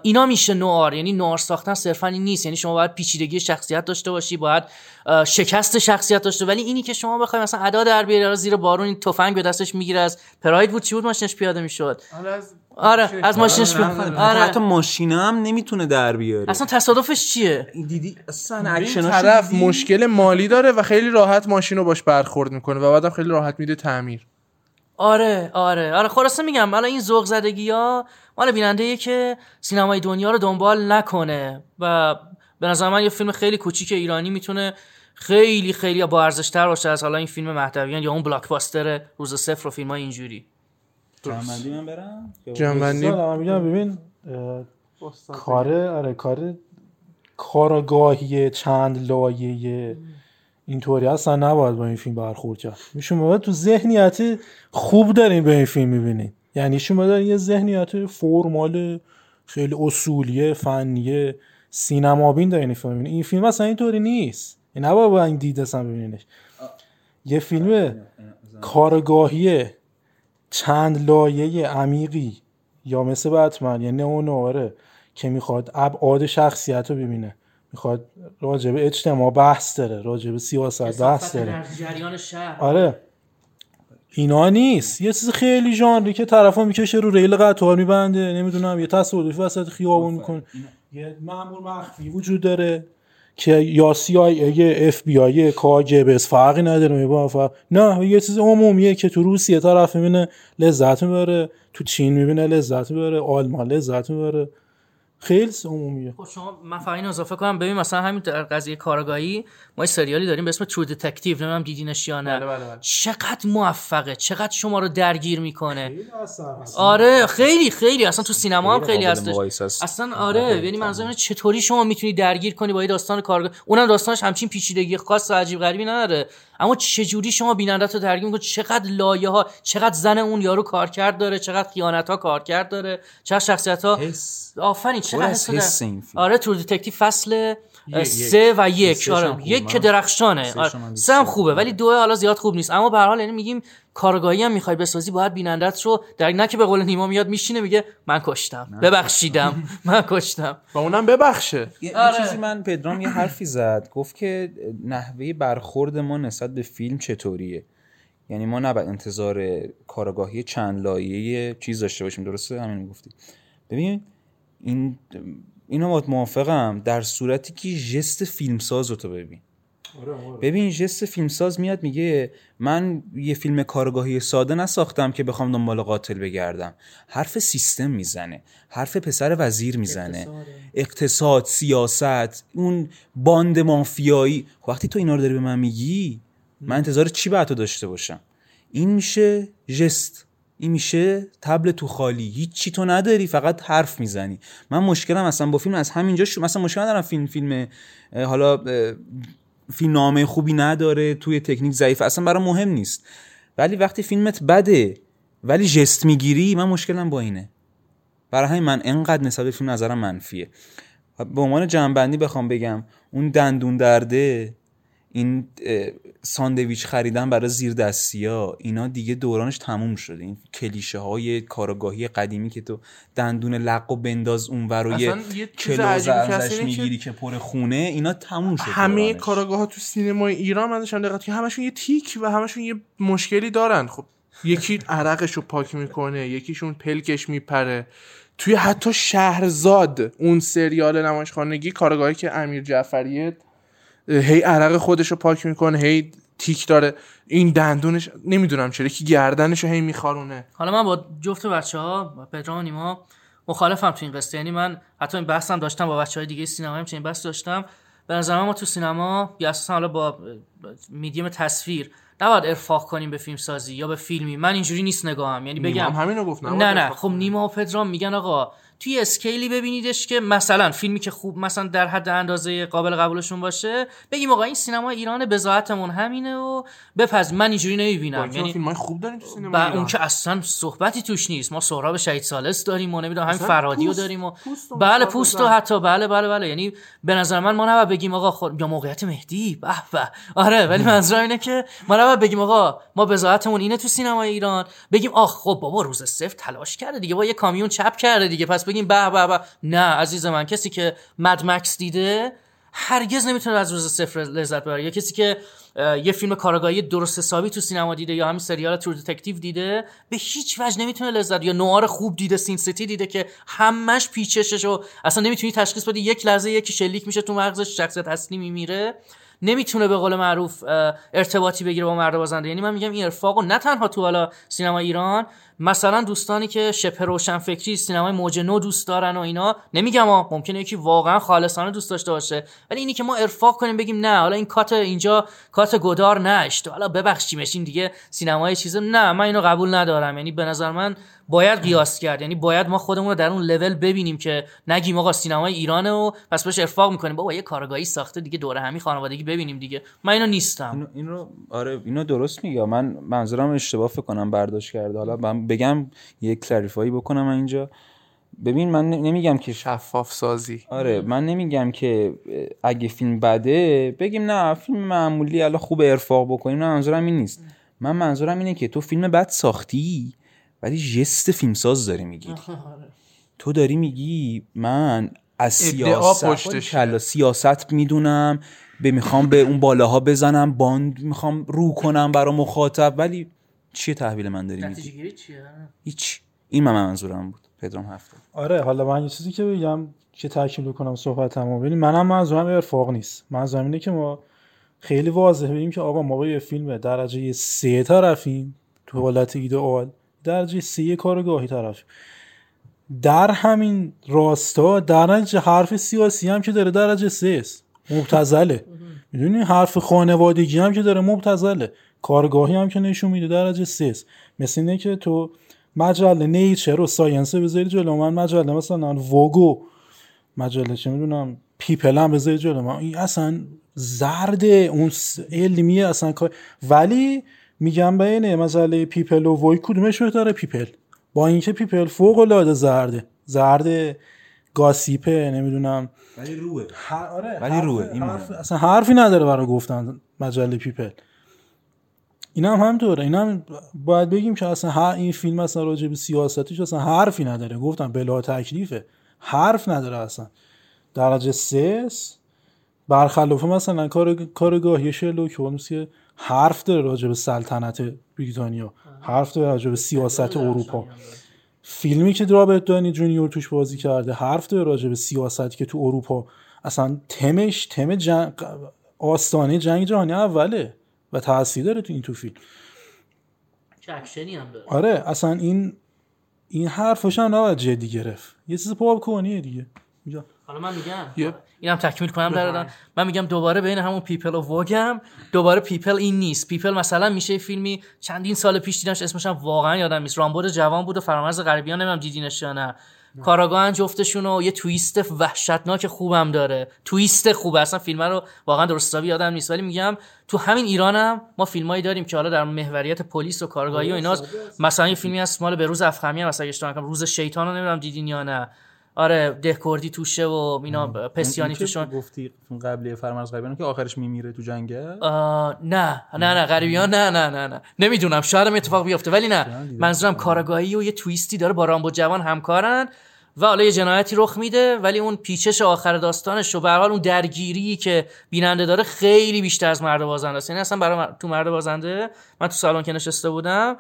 اینا میشه نوار یعنی نوار ساختن صرفا این نیست. یعنی شما باید پیچیدگی شخصیت داشته باشی باید شکست شخصیت داشته. ولی اینی که شما بخوای مثلا ادا در بیاری زیر بارون این تفنگ به دستش می‌گیره از پراید بود چی بود؟ ماشینش پیاده می‌شد. از آره از ماشینش آره، آره. آره. حتی ماشینا هم نمی‌تونه در بیاره. اصلا تصادفش چیه؟ دیدی اصلا این اکشناش طرف دیدی؟ مشکل مالی داره و خیلی راحت ماشین رو باش برخورد می‌کنه و بعدم خیلی راحت میده تعمیر. آره آره. آره خلاصه میگم حالا این ذوق زدگی ها مال بیننده که سینمای دنیا رو دنبال نکنه و به نظر من یه فیلم خیلی کوچیک ایرانی می‌تونه خیلی خیلی با ارزش تر باشه از حالا این فیلم مهدویان یا اون بلاکباستر روز صفر و فیلم های اینجوری. جنبندی من برم؟ جنبندی سال من میگم ببین اه، کار آره کار کارگاهی چند لایه اینطوری اصلا نباید با این فیلم برخورد کرد. شما باید تو ذهنیت خوب دارین به این فیلم می‌بینین. یعنی شما دارین یه ذهنیت فرمال خیلی اصولیه فنیه سینمابین دارین این فیلم می‌بینین. این فیلم اصلا اینطوری نیست. این نباید با این دید اصلا ببینینش. یه فیلم کارگاهی چند لایه عمیقی یا مثل بتمن یا نئو نواره که می‌خواد ابعاد شخصیت رو ببینه. می‌خواد راجع به اجتماع بحث داره راجع به سیاست بحث داره. جریان شهر. آره. اینا نیست. یه چیز خیلی ژانری که طرفا می‌کشه رو ریل قطار میبنده. نمی‌دونم یه تصادفی وسط خیابون می‌کنه. یه مامور مخفی وجود داره. که یا سی آی اف بی آی کاجب فرقی نداره فرق. نه یه چیز عمومیه که تو روسیه طرف می‌بینه لذت می‌بره تو چین می‌بینه لذت می‌بره آلمان لذت می‌بره خیلی عمومیه خب شما من فقط اینو اضافه کنم. ببین مثلا همین در قضیه کارگاهی ما یه سریالی داریم به اسم True Detective نمی‌دونم دیدینش یا نه. بله، بله، بله. چقدر موفقه. چقدر شما رو درگیر می‌کنه. آره خیلی خیلی. اصلا تو سینما هم خیلی خیلی هستش. اصلا آره یعنی منظورم اینه چطوری شما می‌تونی درگیر کنی با یه داستان کارگاه اونم داستانش همچین پیچیدگی خاص و عجیب غریبی نداره. اما چجوری شما بیننده رو درگیر چقدر لایه ها چقدر زن اون یارو کارکرد داره چقدر خیانت ها کارکرد داره چقدر شخصیت ها حس. آفرین چقدر حس. آره تور دتکتیو فصل. سه و یک آره. خوبه. یک که درخشانه. سه‌ش آره. هم سه خوبه. ولی دو حالا زیاد خوب نیست. اما به هر حال یعنی میگیم کارگاهی هم می‌خوای بسازی باید بینندت رو در نه که به قول نیما میاد میشینه میگه من کشتم. ببخشیدم. [laughs] من کشتم. و اونم ببخشه. یه یه آره. چیزی من پدرام یه حرفی زد. گفت که نحوه برخورد ما نسبت به فیلم چطوریه؟ یعنی ما نباید انتظار کارگاهی چند لایه چیز داشته باشیم. درسته؟ همین گفتی ببین این اینو باید موافقم در صورتی که جست فیلمساز رو تو ببین. ببین جست فیلمساز میاد میگه من یه فیلم کارگاهی ساده نساختم که بخوام دنبال قاتل بگردم. حرف سیستم می‌زنه حرف پسر وزیر می‌زنه. اقتصاد. سیاست اون باند مافیایی. خب وقتی تو اینا رو داری به من میگی من انتظار چی باید تو داشته باشم؟ این میشه جست این میشه تبل تو خالی. هیچ تو نداری فقط حرف می‌زنی. من مشکلم اصلا با فیلم از همینجا شو مثلا مشکل ندارم فیلم فیلم حالا فیلم نامه خوبی نداره توی تکنیک ضعیف اصلا برام مهم نیست. ولی وقتی فیلمت بده ولی جست می‌گیری من مشکلم با اینه. برای همین من انقدر نسبت فیلم نظرم منفیه. به عنوان جنبندی بخوام بگم اون دندون درده این ساندویچ خریدن برای زیر دستی ها اینا دیگه دورانش تموم شده. این کلیشه های کارگاهی قدیمی که تو دندون لق و بنداز اون و یه کلوز ازش می‌گیری که پر خونه اینا تموم شد همه. کاراگاه ها تو سینمای ایران من داشتم دقت که همشون یه تیک و همشون یه مشکلی دارن. خب یکی عرقش رو پاک می‌کنه یکیشون پلکش میپره. توی حتی شهرزاد اون سریال نمایشخانگی کارگاهی که امیر جعفریه هی عرق خودش رو پاک می‌کنه هی تیک داره. این دندونش نمی‌دونم چرا که گردنش رو هی میخارونه. حالا من با جفت بچه ها پدرام و نیما مخالفم تو این قصه. یعنی من حتی این بحثم داشتم با بچه های دیگه سینما هم چنین بحث داشتم. به نظر ما تو سینما یا اساسا حالا با میدیم تصویر نباید ارفاق کنیم به فیلم سازی یا به فیلمی. من اینجوری نیست نگاهم. یعنی بگم. هم همینو گفت نه نه. خب نیما و پدرام میگن آقا توی اسکیلی ببینیدش که مثلا فیلمی که خوب مثلا در حد اندازه قابل قبولشون باشه بگیم آقا این سینما ایران بذاتمون همینه و بپز من اینجوری نمی‌بینم. یعنی فیلم های خوب داریم تو سینما ایران. اون که اصلا صحبتی توش نیست. ما سهراب شهید سالس داریم و نمی‌دونم همین اصلا فرادی رو پوست- داریم و بله پوست و بزن. حتی بله بله بله. یعنی به نظر من ما نباید بگیم آقا خود یا موقعیت مهدی به به. آره ولی منظورم اینه که ما نباید بگیم آقا ما بذاتمون اینه تو سینما ایران. بگیم آخ خب بابا روز صفر تلاش کرده دیگه با یه کامیون چپ کرده دیگه پس بگیم به به به. نه عزیز من کسی که Mad Max دیده هرگز نمی‌تونه از روز صفر لذت ببره. یا کسی که یه فیلم کارآگاهی درست حسابی تو سینما دیده یا همین سریال True Detective دیده به هیچ وجه نمی‌تونه لذت یا نوآر خوب دیده Sin City دیده که همش پیچشه و اصلا نمی‌تونی تشخیص بدی یک لحظه یکی شلیک میشه تو مغزش شخصیت اصلی میمیره. نمی‌تونه به قول معروف ارتباطی بگیره با مرد بازنده. یعنی من میگم این ارفاقو نه تنها تو حالا سینما ایران مثلا دوستانی که شبه روشن فکری سینمای موج نو دوست دارن و اینا نمیگم ها ممکنه یکی واقعا خالصانه دوست داشته باشه ولی اینی که ما ارفاق کنیم بگیم نه حالا این کات اینجا کات گدار نشت حالا ببخشیمش این دیگه سینمای چیزه. نه من اینو قبول ندارم یعنی به نظر من باید قیاس کرد یعنی باید ما خودمون رو در اون لول ببینیم که نگیم آقا سینمای ایرانه و پس بهش ارفاق می‌کنیم. بابا یه کارگاهی ساخته دیگه دوره همی خانوادگی ببینیم دیگه. من اینو نیستم. اینو, این رو آره اینو درست میگه من منظورم اشتباه فکر کنم برداشت کرده. حالا من بگم یه کلریفایی بکنم اینجا. ببین من نمیگم که شفاف سازی. آره من نمیگم که اگه فیلم بده بگیم نه فیلم معمولی الان خوب ارفاق بکنیم. نه منظورم این نیست. من منظورم اینه که تو فیلم بد ساختی ولی جست فیلمساز داری می‌گیری [laughs] تو داری میگی من از سیاست. کلا سیاست می‌دونم به می‌خوام به اون بالاها بزنم باند می‌خوام رو کنم برا مخاطب ولی چیه تحویل من داری نتیجه میدی گیری چیه؟ هیچ. این من منظورم بود. پدرام هفته آره حالا من یه چیزی که بگم که تاکید بکنم صحبتمو. ببین منم منظورم ارفاق نیست. منظورم اینه که ما خیلی واضح بگیم که آقا ما با یه فیلم درجه سه طرفیم تو حالت ایدئال درجه سه کارگاهی طرف در همین راستا درجه حرف سیاسی هم که داره درجه سه است. مبتذله می‌دونی؟ حرف خانوادگی هم که داره مبتذله کارآگاهی هم که نشون میده درجه سه است مثل اینه که تو مجله Nature و Science بذاری جلو من مجله مثلا Vogue مجله چه می‌دونم People هم بذاری جلو من. این اصلا زرده اون علمیه اصلا کار ولی میگم بین مجله People و وی کدومش بهتره؟ People. با اینکه People فوق العاده زرده. زرده گاسیپه نمی‌دونم. ولی روه. ه- آره ولی حرف- روه، این حرف-. اصلا حرفی نداره برای گفتن مجله پیپل. این هم همطوره این هم باید بگیم که اصلا هر این فیلم اصلا راجع به سیاستیش اصلا حرفی نداره. گفتم بلا تکلیفه. حرف نداره اصلا. درجه سه است. برخلاف مثلا کار کارگاهی شرلوک هولمز که حرف داره راجع به سلطنت بریتانیا. حرف داره راجع به سیاست اروپا. فیلمی که رابرت دانی جونیور توش بازی کرده حرف داره راجع به سیاست که تو اروپا. اصلا تمش تم جنگ آستانه جنگ جهانی اوله. و تاثیر داره تو این تو فیلم. اکشنی هم داره. آره اصلا این این حرفش هم نباید جدی گرفت. یه چیز پاپ‌کورنیه دیگه. اینجا. حالا من میگم. یه- اینم تکمیل کنم در. من میگم دوباره بین همون People و Vogue م دوباره People این نیست. People مثلا میشه یه فیلمی چندین سال پیش دیدمش اسمش هم واقعا یادم نیست. رامبد جوان بود و فرامرز قریبیان نمی‌دونم دیدینش یا نه. کاراگاهن جفتشون و یه تویست وحشتناک خوبم داره. تویست خوبه. اصلا فیلم رو واقعا درست حسابی یادم نیست. ولی میگم تو همین ایرانم ما فیلمایی داریم که حالا در محوریت پلیس و کارگاهی و ایناست. مثلا یه فیلمی هست مال به روز افخمی هم. مثلا اشتباه روز شیطان رو نمی‌دونم دیدین یا نه. آره دهکردی توشه و اینا پسیانی توشون. گفتی؟ قبلی فرمانز غریبیان که آخرش میمیره تو جنگل آه، نه. نه نه غریبیان نه نه نه نه. نمی‌دونم شاید هم اتفاق بیفته ولی نه. منظورم کارگاهی و یه تویستی داره با رامبو جوان همکارن و حالا یه جنایتی رخ میده ولی اون پیچش آخر داستانش و به اون درگیری که بیننده داره خیلی بیشتر از مرد بازنده است. یعنی اصلا برای تو مرد بازنده من تو سالن که نشسته بودم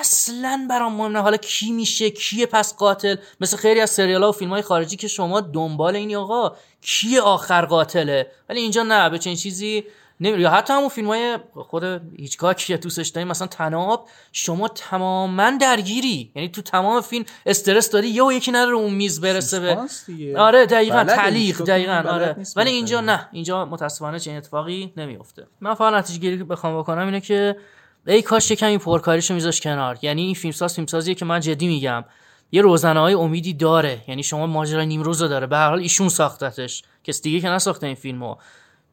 اصلا برام مهم نه حالا کی میشه؟ کیه پس قاتل؟ مثل خیلی از سریال ها و فیلم های خارجی که شما دنبال این آقا کیه آخر قاتله؟ ولی اینجا نه به چنین چیزی نمی... یا حتی همون فیلم های خود هیچکاک که دوستش داریم مثلا تناب شما تماما درگیری. یعنی تو تمام فیلم استرس داری یه و یکی نداره اون میز برسه به. آره دقیقا تعلیق هیچکاک دقیقا آره. ولی. اینجا نه اینجا متاسفانه چنین اتفاقی نمیفته من فقط نتیجه گیری بخوام بکنم اینه که ای کاش یکم این پرکاریشو میذاش کنار. یعنی این فیلمساز فیلمسازیه که من جدی میگم. یه روزنه های امیدی داره. یعنی شما ماجرای نیمروز رو داره. به هر حال ایشون ساختتش. کس دیگه که نساخته این فیلمو.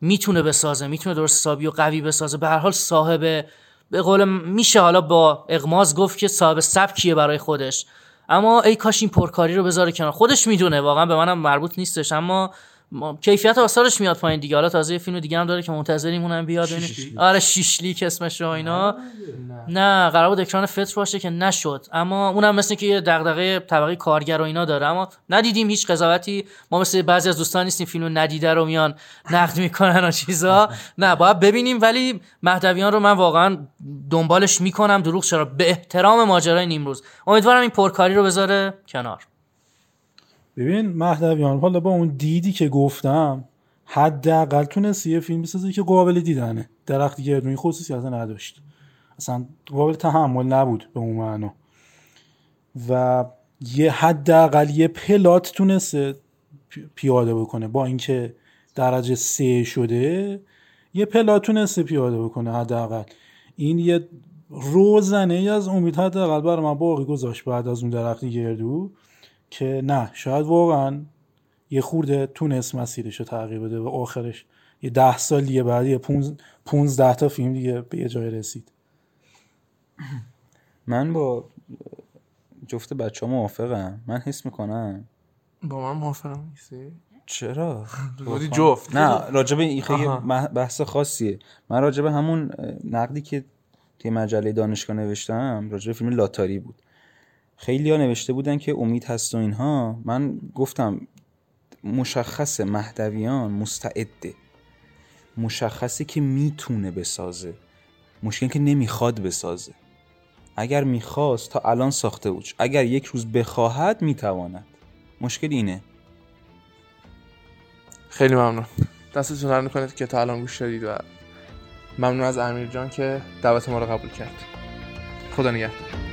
می‌تونه بسازه. می‌تونه درست حسابی و قوی بسازه. به هر حال صاحب به قول میشه حالا با اغماز گفت که صاحب سبکیه برای خودش. اما ای کاش این پرکاری رو بذاره کنار. خودش می‌دونه. واقعا به منم مربوط نیستش. اما کیفیت آثارش میاد پایین دیگه. حالا تازه فیلم دیگه هم داره که منتظریم اونم بیاد. شیشلیک. آره شیشلیک اسمش رو اینا. نه قرار بود اکران فطر باشه که نشد. اما اونم مثل که یه دغدغه طبقه کارگر و اینا داره. اما ندیدیم هیچ قضاوتی. ما مثل بعضی از دوستان نیستیم فیلم ندیده رو میان نقد می‌کنن و چیزا. نه باید ببینیم. ولی مهدویان رو من واقعا دنبالش می‌کنم. دروغ چرا؟ به احترام ماجرای نیمروز. امیدوارم این پرکاری رو بذاره کنار. ببین مهدویان حالا با اون دیدی که گفتم حداقل تونست یه فیلم بسازه که قابل دیدنه. درخت گردونی خصوصیت نداشت. اصلا قابل تحمل نبود به اون معنا. و یه حداقل یه پلات تونسته پی- پیاده بکنه. با اینکه درجه سه شده یه پلات تونسته پیاده بکنه حداقل. این یه روزنه ای از امید حداقل برای من باقی گذاشت بعد از اون درخت گردو. که نه شاید واقعا یه خورده تونست مسیرش رو تغییر بده و آخرش یه ده سال دیگه بعد یه پونز- پونزده تا فیلم دیگه به یه جای رسید. [clears throat] من با جفت بچه ها موافقم. من حس می‌کنم. با من موافقم نیستی؟ چرا؟ [laughs] بودی جفت. نه راجب این خیلی بحث خاصیه. من راجب همون نقدی که توی مجله دانشگاه نوشتم راجب فیلم لاتاری بود. خیلی ها نوشته بودن که امید هست و اینها. من گفتم مشخص مهدویان مستعده. مشخصه که می‌تونه بسازه. مشکل که نمی‌خواد بسازه. اگر می‌خواست تا الان ساخته بود. اگر یک روز بخواهد می‌تواند. مشکل اینه. خیلی ممنون. دستتون در می‌کنه که تا الان گوش دادید و ممنون از امیر جان که دعوت ما رو قبول کرد. خدا نگهدار.